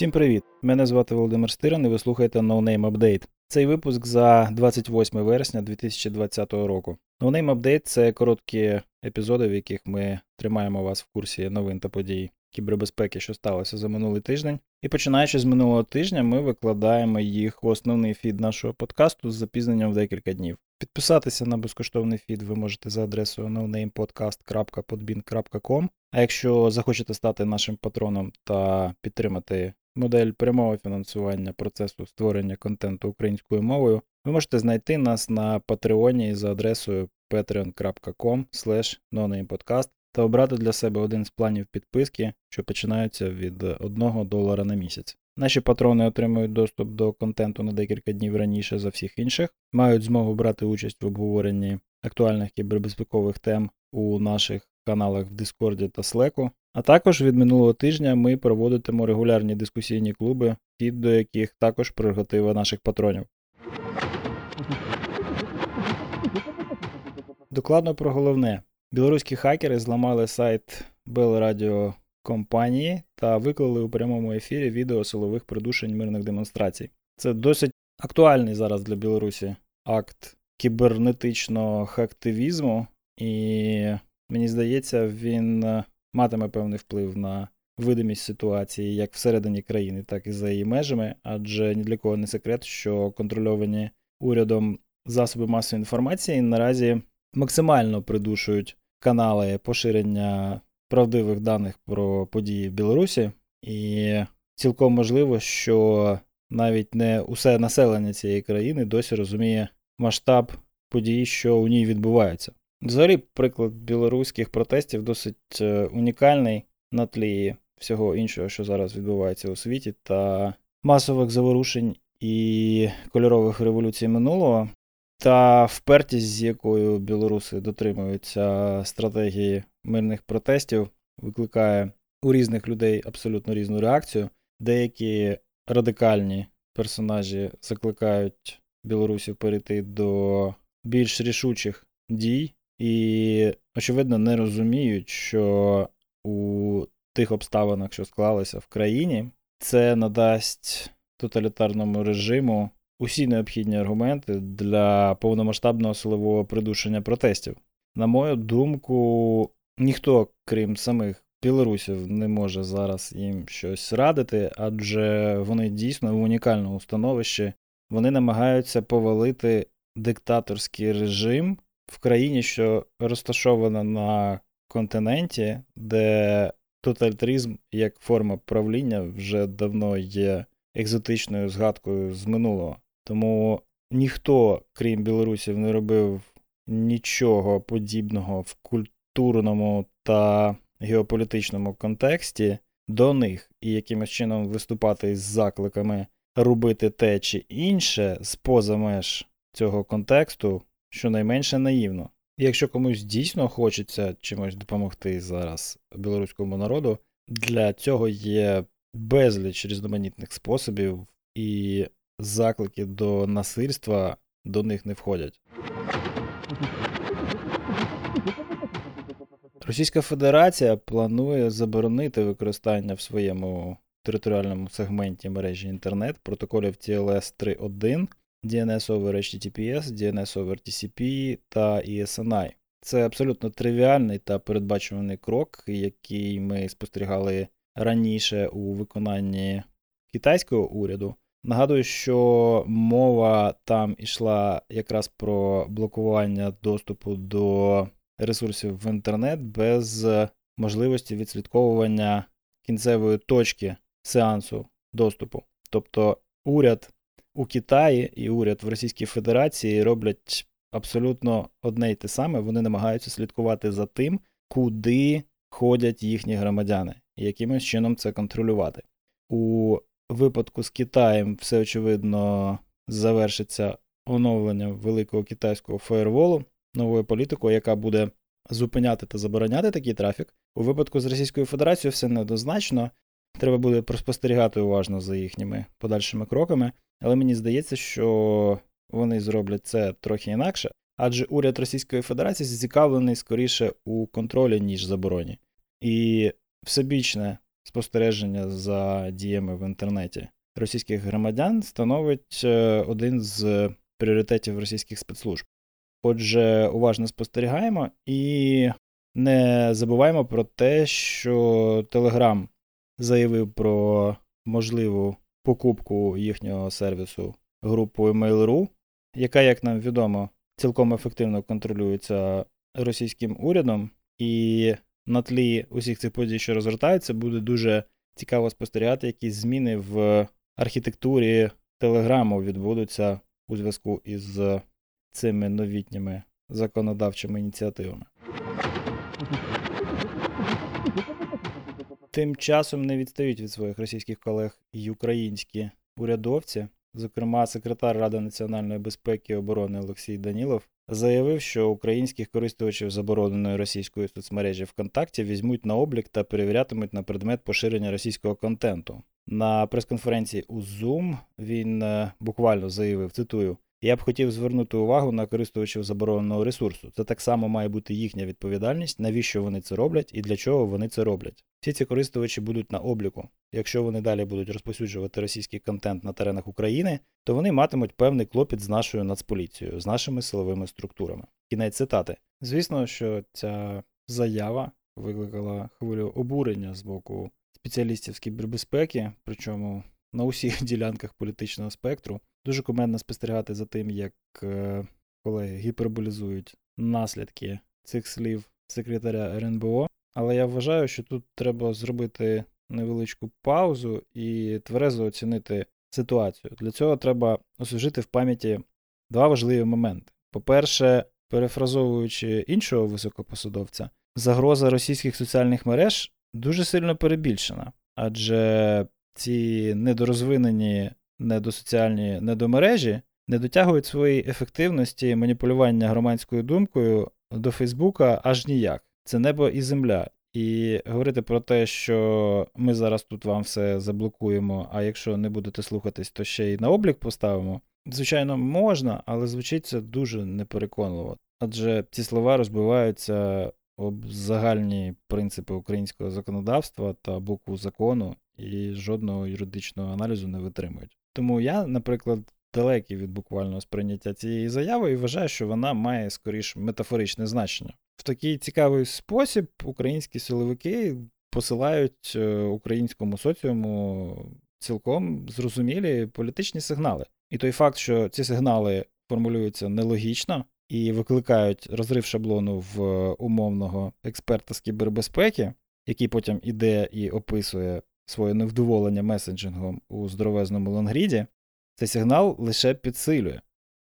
Всім привіт! Мене звати Володимир Стиран і ви слухаєте No Name Update. Цей випуск за 28 вересня 2020 року. No Name Update – це короткі епізоди, в яких ми тримаємо вас в курсі новин та подій кібербезпеки, що сталося за минулий тиждень. І починаючи з минулого тижня, ми викладаємо їх в основний фід нашого подкасту з запізненням в декілька днів. Підписатися на безкоштовний фід ви можете за адресою nonamepodcast.podbean.com. А якщо захочете стати нашим патроном та підтримати модель прямого фінансування процесу створення контенту українською мовою, ви можете знайти нас на Патреоні за адресою patreon.com nonamepodcast та обрати для себе один з планів підписки, що починаються від 1 долара на місяць. Наші патрони отримують доступ до контенту на декілька днів раніше за всіх інших, мають змогу брати участь в обговоренні актуальних кібербезпекових тем у наших каналах в Дискорді та Slack, а також від минулого тижня ми проводитимо регулярні дискусійні клуби, вхід до яких також прерогатива наших патронів. Докладно про головне. Білоруські хакери зламали сайт Белрадіо компанії та виклали у прямому ефірі відео силових придушень мирних демонстрацій. Це досить актуальний зараз для Білорусі акт кібернетичного хактивізму, і мені здається, він матиме певний вплив на видимість ситуації як всередині країни, так і за її межами, адже ні для кого не секрет, що контрольовані урядом засоби масової інформації наразі максимально придушують канали поширення правдивих даних про події в Білорусі, і цілком можливо, що навіть не усе населення цієї країни досі розуміє масштаб подій, що у ній відбуваються. Взагалі, приклад білоруських протестів досить е, унікальний на тлі всього іншого, що зараз відбувається у світі, та масових заворушень і кольорових революцій минулого, та впертість, з якою білоруси дотримуються стратегії мирних протестів, викликає у різних людей абсолютно різну реакцію. Деякі радикальні персонажі закликають білорусів перейти до більш рішучих дій, і, очевидно, не розуміють, що у тих обставинах, що склалися в країні, це надасть тоталітарному режиму усі необхідні аргументи для повномасштабного силового придушення протестів. На мою думку, ніхто, крім самих білорусів, не може зараз їм щось радити, адже вони дійсно в унікальному становищі. Вони намагаються повалити диктаторський режим в країні, що розташована на континенті, де тоталітаризм як форма правління вже давно є екзотичною згадкою з минулого. Тому ніхто, крім білорусів, не робив нічого подібного в культурному та геополітичному контексті до них і якимось чином виступати з закликами робити те чи інше з поза меж цього контексту, щонайменше наївно. Якщо комусь дійсно хочеться чимось допомогти зараз білоруському народу, для цього є безліч різноманітних способів, і заклики до насильства до них не входять. Російська Федерація планує заборонити використання в своєму територіальному сегменті мережі інтернет протоколів TLS 3.1, DNS over HTTPS, DNS over TCP та ESNI. Це абсолютно тривіальний та передбачуваний крок, який ми спостерігали раніше у виконанні китайського уряду. Нагадую, що мова там ішла якраз про блокування доступу до ресурсів в інтернет без можливості відслідковування кінцевої точки сеансу доступу. Тобто уряд у Китаї і уряд в Російській Федерації роблять абсолютно одне й те саме. Вони намагаються слідкувати за тим, куди ходять їхні громадяни, і якимось чином це контролювати. У випадку з Китаєм все очевидно завершиться оновленням великого китайського фаєрволу, новою політикою, яка буде зупиняти та забороняти такий трафік. У випадку з Російською Федерацією все неоднозначно. Треба буде спостерігати уважно за їхніми подальшими кроками, але мені здається, що вони зроблять це трохи інакше. адже уряд Російської Федерації зацікавлений скоріше у контролі, ніж забороні. І всебічне спостереження за діями в інтернеті російських громадян становить е, один з пріоритетів російських спецслужб. Отже, уважно спостерігаємо і не забуваємо про те, що Телеграм заявив про можливу покупку їхнього сервісу групою Mail.ru, яка, як нам відомо, цілком ефективно контролюється російським урядом, і на тлі усіх цих подій, що розгортаються, буде дуже цікаво спостерігати, які зміни в архітектурі Телеграму відбудуться у зв'язку із цими новітніми законодавчими ініціативами. Тим часом не відстають від своїх російських колег і українські урядовці. Зокрема, секретар Ради національної безпеки і оборони Олексій Данілов заявив, що українських користувачів забороненої російської соцмережі ВКонтакті візьмуть на облік та перевірятимуть на предмет поширення російського контенту. На прес-конференції у Zoom він е, буквально заявив: цитую. Я б хотів звернути увагу на користувачів забороненого ресурсу. Це так само має бути їхня відповідальність, навіщо вони це роблять і для чого вони це роблять. Всі ці користувачі будуть на обліку. Якщо вони далі будуть розповсюджувати російський контент на теренах України, то вони матимуть певний клопіт з нашою нацполіцією, з нашими силовими структурами. Кінець цитати. Звісно, що ця заява викликала хвилю обурення з боку спеціалістів з кібербезпеки, причому на усіх ділянках політичного спектру. Дуже кумедно спостерігати за тим, як е, колеги гіперболізують наслідки цих слів секретаря РНБО. Але я вважаю, що тут треба зробити невеличку паузу і тверезо оцінити ситуацію. Для цього треба освіжити в пам'яті два важливі моменти. По-перше, перефразовуючи іншого високопосадовця, загроза російських соціальних мереж дуже сильно перебільшена, адже ці недорозвинені недосоціальні недомережі не дотягують своєї ефективності маніпулювання громадською думкою до Фейсбука аж ніяк. Це небо і земля. І говорити про те, що ми зараз тут вам все заблокуємо, а якщо не будете слухатись, то ще й на облік поставимо. Звичайно, можна, але звучить це дуже непереконливо. Адже ці слова розбиваються об загальні принципи українського законодавства та букву закону і жодного юридичного аналізу не витримують. Тому я, наприклад, далекий від буквального сприйняття цієї заяви і вважаю, що вона має скоріш метафоричне значення. В такий цікавий спосіб українські силовики посилають е, українському соціуму цілком зрозумілі політичні сигнали. І той факт, що ці сигнали формулюються нелогічно і викликають розрив шаблону в умовного експерта з кібербезпеки, який потім іде і описує своє невдоволення месенджингом у здоровезному лонгріді, цей сигнал лише підсилює.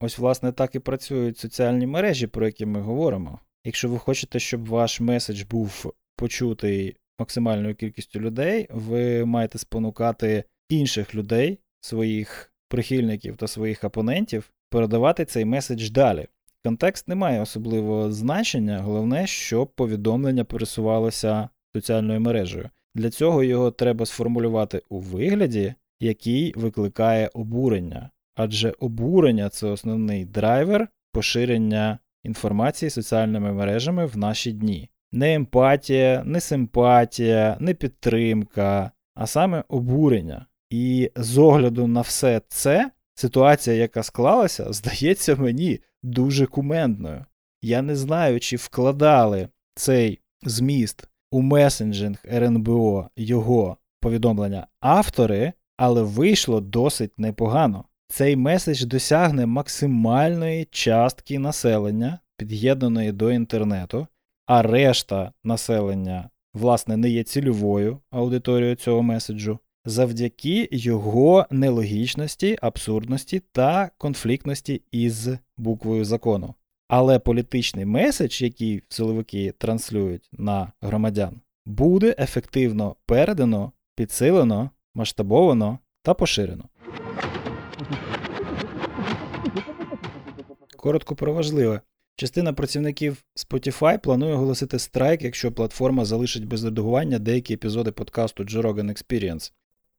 Ось, власне, так і працюють соціальні мережі, про які ми говоримо. Якщо ви хочете, щоб ваш меседж був почутий максимальною кількістю людей, ви маєте спонукати інших людей, своїх прихильників та своїх опонентів, передавати цей меседж далі. Контекст не має особливого значення, головне, щоб повідомлення пересувалося соціальною мережею. Для цього його треба сформулювати у вигляді, який викликає обурення. Адже обурення це основний драйвер поширення інформації соціальними мережами в наші дні. Не емпатія, не симпатія, не підтримка, а саме обурення. І з огляду на все це, ситуація, яка склалася, здається мені дуже кумендною. Я не знаю, чи вкладали цей зміст у месенджинг РНБО його повідомлення автори, але вийшло досить непогано. Цей меседж досягне максимальної частки населення, під'єднаної до інтернету, а решта населення, власне, не є цільовою аудиторією цього меседжу, завдяки його нелогічності, абсурдності та конфліктності із буквою закону. Але політичний меседж, який силовики транслюють на громадян, буде ефективно передано, підсилено, масштабовано та поширено. Коротко про важливе. Частина працівників Spotify планує оголосити страйк, якщо платформа залишить без редагування деякі епізоди подкасту Joe Rogan Experience.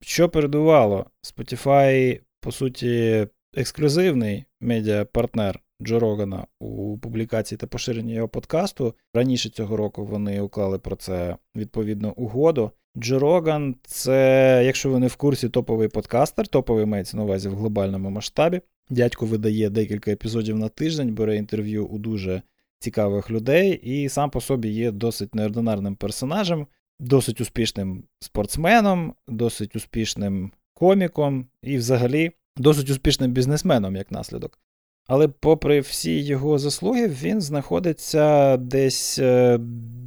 Що передувало? Spotify, по суті, ексклюзивний медіапартнер Джо Рогана у публікації та поширенні його подкасту. Раніше цього року вони уклали про це відповідну угоду. Джо Роган це, якщо ви не в курсі, топовий подкастер, топовий мається на увазі в глобальному масштабі. Дядько видає декілька епізодів на тиждень, бере інтерв'ю у дуже цікавих людей і сам по собі є досить неординарним персонажем, досить успішним спортсменом, досить успішним коміком і, взагалі, досить успішним бізнесменом як наслідок. Але, попри всі його заслуги, він знаходиться десь е,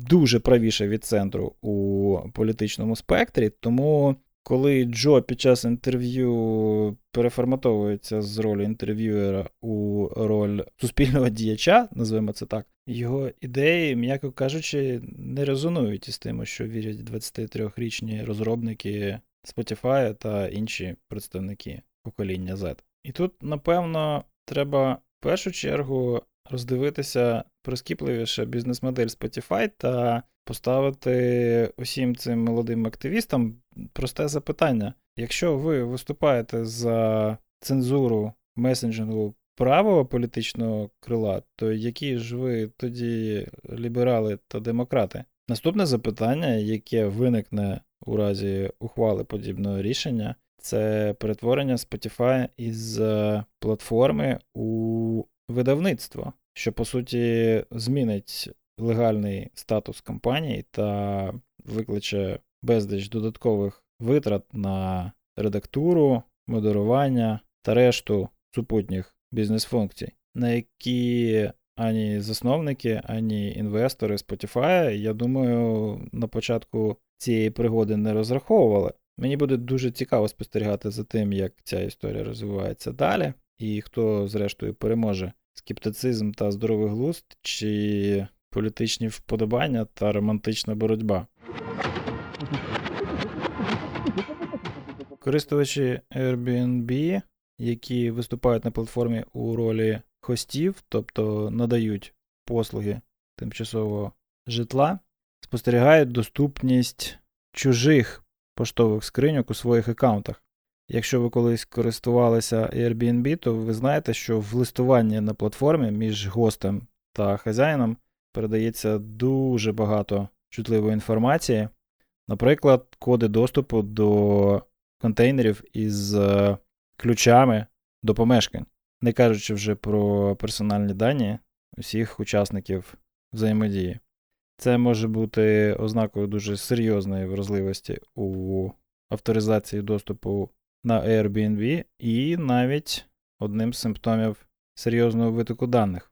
дуже правіше від центру у політичному спектрі. Тому, коли Джо під час інтерв'ю переформатовується з ролі інтерв'юера у роль суспільного діяча, називаємо це так, його ідеї, м'яко кажучи, не резонують із тим, що вірять 23-річні розробники Spotify та інші представники покоління Z. І тут, напевно, треба в першу чергу роздивитися прискіпливіше бізнес-модель Spotify та поставити усім цим молодим активістам просте запитання. Якщо ви виступаєте за цензуру месенджингу правого політичного крила, то які ж ви тоді ліберали та демократи? Наступне запитання, яке виникне у разі ухвали подібного рішення, це перетворення Spotify із е, платформи у видавництво, що по суті змінить легальний статус компанії та викличе безліч додаткових витрат на редактуру, модерування та решту супутніх бізнес-функцій, на які ані засновники, ані інвестори Spotify, я думаю, на початку цієї пригоди не розраховували. Мені буде дуже цікаво спостерігати за тим, як ця історія розвивається далі, і хто, зрештою, переможе скептицизм та здоровий глузд, чи політичні вподобання та романтична боротьба. Користувачі Airbnb, які виступають на платформі у ролі хостів, тобто надають послуги тимчасового житла, спостерігають доступність чужих поштових скриньок у своїх аккаунтах. Якщо ви колись користувалися Airbnb, то ви знаєте, що в листуванні на платформі між гостем та хазяїном передається дуже багато чутливої інформації. Наприклад, коди доступу до контейнерів із е, ключами до помешкань, не кажучи вже про персональні дані усіх учасників взаємодії. Це може бути ознакою дуже серйозної вразливості у авторизації доступу на Airbnb і навіть одним з симптомів серйозного витоку даних.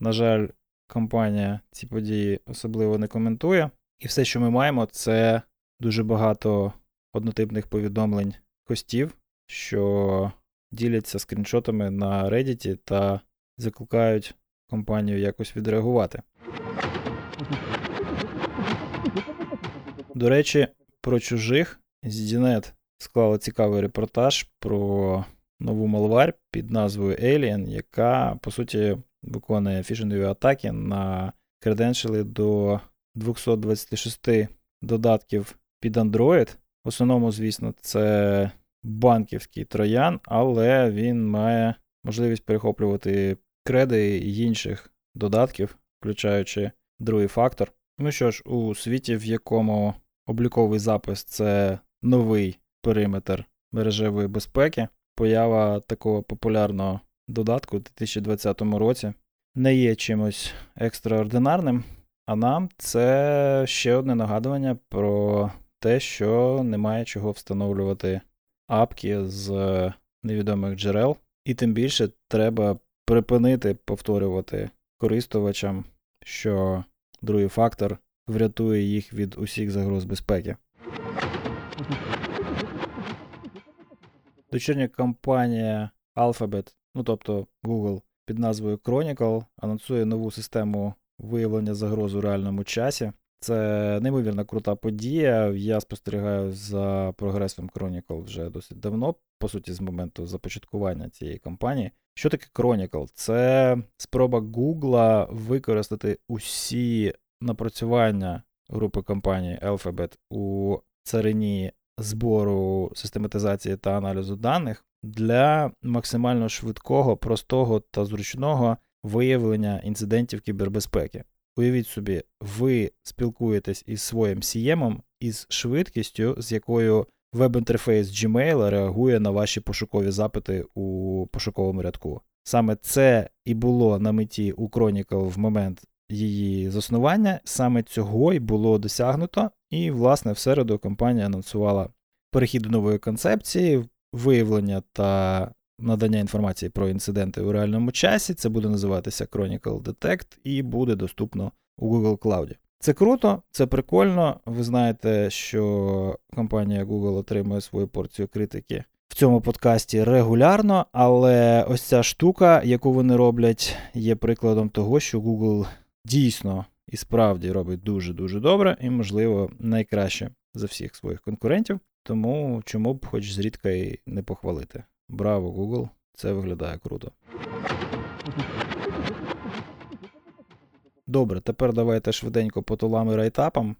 На жаль, компанія ці події особливо не коментує. І все, що ми маємо, це дуже багато однотипних повідомлень хостів, що діляться скріншотами на Reddit та закликають компанію якось відреагувати. До речі, про чужих ZDNet склала цікавий репортаж про нову малварь під назвою Alien, яка, по суті, виконує фішингові атаки на креденшали до 226 додатків під Android. В основному, звісно, це банківський троян, але він має можливість перехоплювати креди і інших додатків, включаючи другий фактор. Ну що ж, у світі, в якому обліковий запис це новий периметр мережевої безпеки, поява такого популярного додатку у 2020 році не є чимось екстраординарним, а нам це ще одне нагадування про те, що немає чого встановлювати апки з невідомих джерел, і тим більше треба припинити повторювати користувачам, що другий фактор врятує їх від усіх загроз безпеки. Дочірня компанія Alphabet, ну тобто Google, під назвою Chronicle, анонсує нову систему виявлення загроз у реальному часі. Це неймовірно крута подія. Я спостерігаю за прогресом Chronicle вже досить давно, по суті, з моменту започаткування цієї компанії. Що таке Chronicle? Це спроба Google використати усі напрацювання групи компанії Alphabet у царині збору систематизації та аналізу даних для максимально швидкого, простого та зручного виявлення інцидентів кібербезпеки. Уявіть собі, ви спілкуєтесь із своїм CM із швидкістю, з якою веб-інтерфейс Gmail реагує на ваші пошукові запити у пошуковому рядку. Саме це і було на меті у Chronicle в момент її заснування. Саме цього й було досягнуто, і, власне, в середу компанія анонсувала перехід до нової концепції, виявлення та надання інформації про інциденти у реальному часі. Це буде називатися Chronicle Detect і буде доступно у Google Cloud. Це круто, це прикольно. Ви знаєте, що компанія Google отримує свою порцію критики в цьому подкасті регулярно, але ось ця штука, яку вони роблять, є прикладом того, що Google дійсно і справді робить дуже-дуже добре і, можливо, найкраще за всіх своїх конкурентів. Тому чому б хоч зрідка і не похвалити. Браво, Google! Це виглядає круто. Добре, тепер давайте швиденько по тулам і райтапам.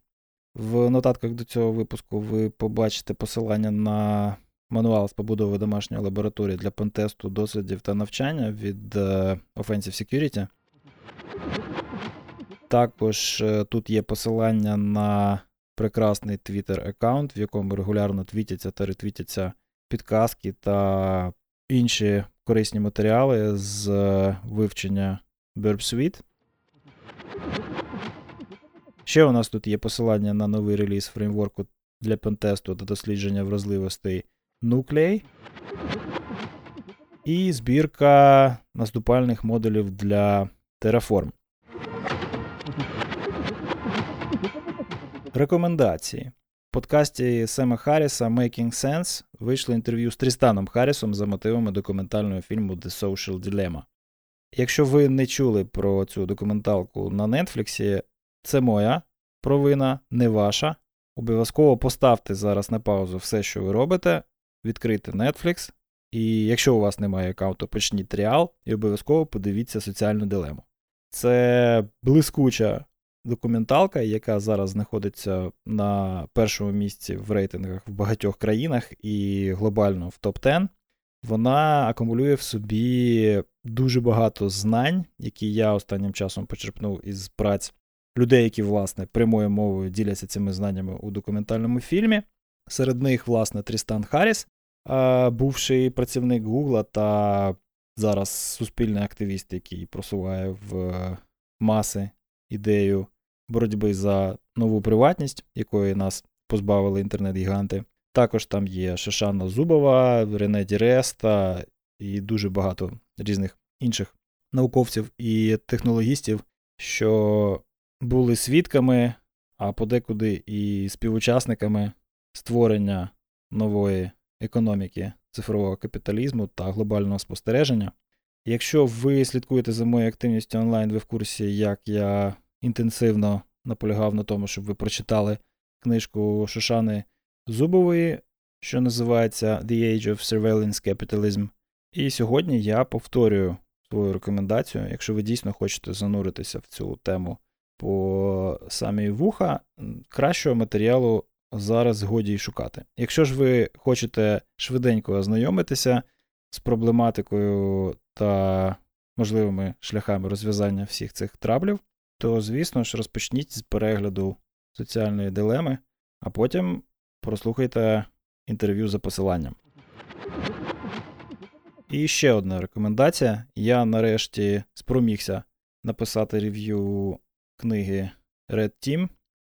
В нотатках до цього випуску ви побачите посилання на мануал з побудови домашньої лабораторії для пентесту, дослідів та навчання від е, Offensive Security. Також е, тут є посилання на прекрасний Twitter аккаунт, в якому регулярно твітяться та ретвітяться підказки та інші корисні матеріали з е, вивчення Burp Suite. Ще у нас тут є посилання на новий реліз фреймворку для пентесту та дослідження вразливостей Nuclei. І збірка наступальних модулів для Terraform. Рекомендації. В подкасті Сема Харріса Making Sense вийшло інтерв'ю з Трістаном Харрісом за мотивами документального фільму The Social Dilemma. Якщо ви не чули про цю документалку на Нетфліксі, це моя провина, не ваша. Обов'язково поставте зараз на паузу все, що ви робите, відкрийте Netflix, і якщо у вас немає аккаунту, почніть тріал і обов'язково подивіться соціальну дилему. Це блискуча документалка, яка зараз знаходиться на першому місці в рейтингах в багатьох країнах і глобально в топ-10. Вона акумулює в собі дуже багато знань, які я останнім часом почерпнув із праць людей, які, власне, прямою мовою діляться цими знаннями у документальному фільмі. Серед них, власне, Трістан Харріс, бувший працівник Гугла та зараз суспільний активіст, який просуває в маси ідею боротьби за нову приватність, якої нас позбавили інтернет-гіганти. Також там є Шишана Зубова, Рене Діреста і дуже багато різних інших науковців і технологістів, що були свідками, а подекуди і співучасниками створення нової економіки цифрового капіталізму та глобального спостереження. Якщо ви слідкуєте за моєю активністю онлайн, ви в курсі, як я інтенсивно наполягав на тому, щоб ви прочитали книжку Шушани Зубової, що називається The Age of Surveillance Capitalism. І сьогодні я повторюю свою рекомендацію, якщо ви дійсно хочете зануритися в цю тему по самій вуха, кращого матеріалу зараз годі й шукати. Якщо ж ви хочете швиденько ознайомитися з проблематикою та можливими шляхами розв'язання всіх цих траблів, то, звісно ж, розпочніть з перегляду соціальної дилеми, а потім прослухайте інтерв'ю за посиланням. І ще одна рекомендація. Я нарешті спромігся написати рев'ю книги Red Team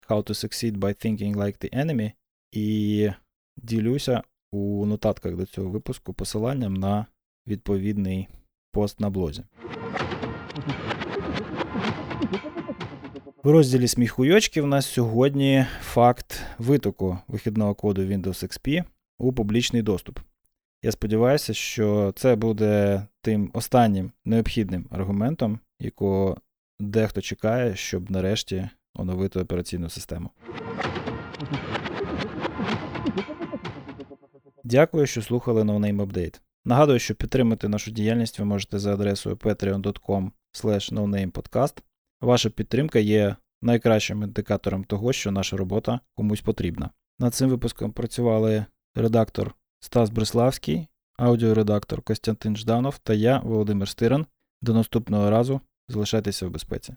How to Succeed by Thinking Like the Enemy, і ділюся у нотатках до цього випуску посиланням на відповідний пост на блозі. В розділі сміхуйочки в нас сьогодні факт витоку вихідного коду Windows XP у публічний доступ. Я сподіваюся, що це буде тим останнім необхідним аргументом, якого дехто чекає, щоб нарешті оновити операційну систему. Дякую, що слухали No Name Update. Нагадую, що підтримати нашу діяльність ви можете за адресою patreon.com podcast. Ваша підтримка є найкращим індикатором того, що наша робота комусь потрібна. Над цим випуском працювали редактор Стас Бриславський, аудіоредактор Костянтин Жданов та я, Володимир Стиран. До наступного разу залишайтеся в безпеці.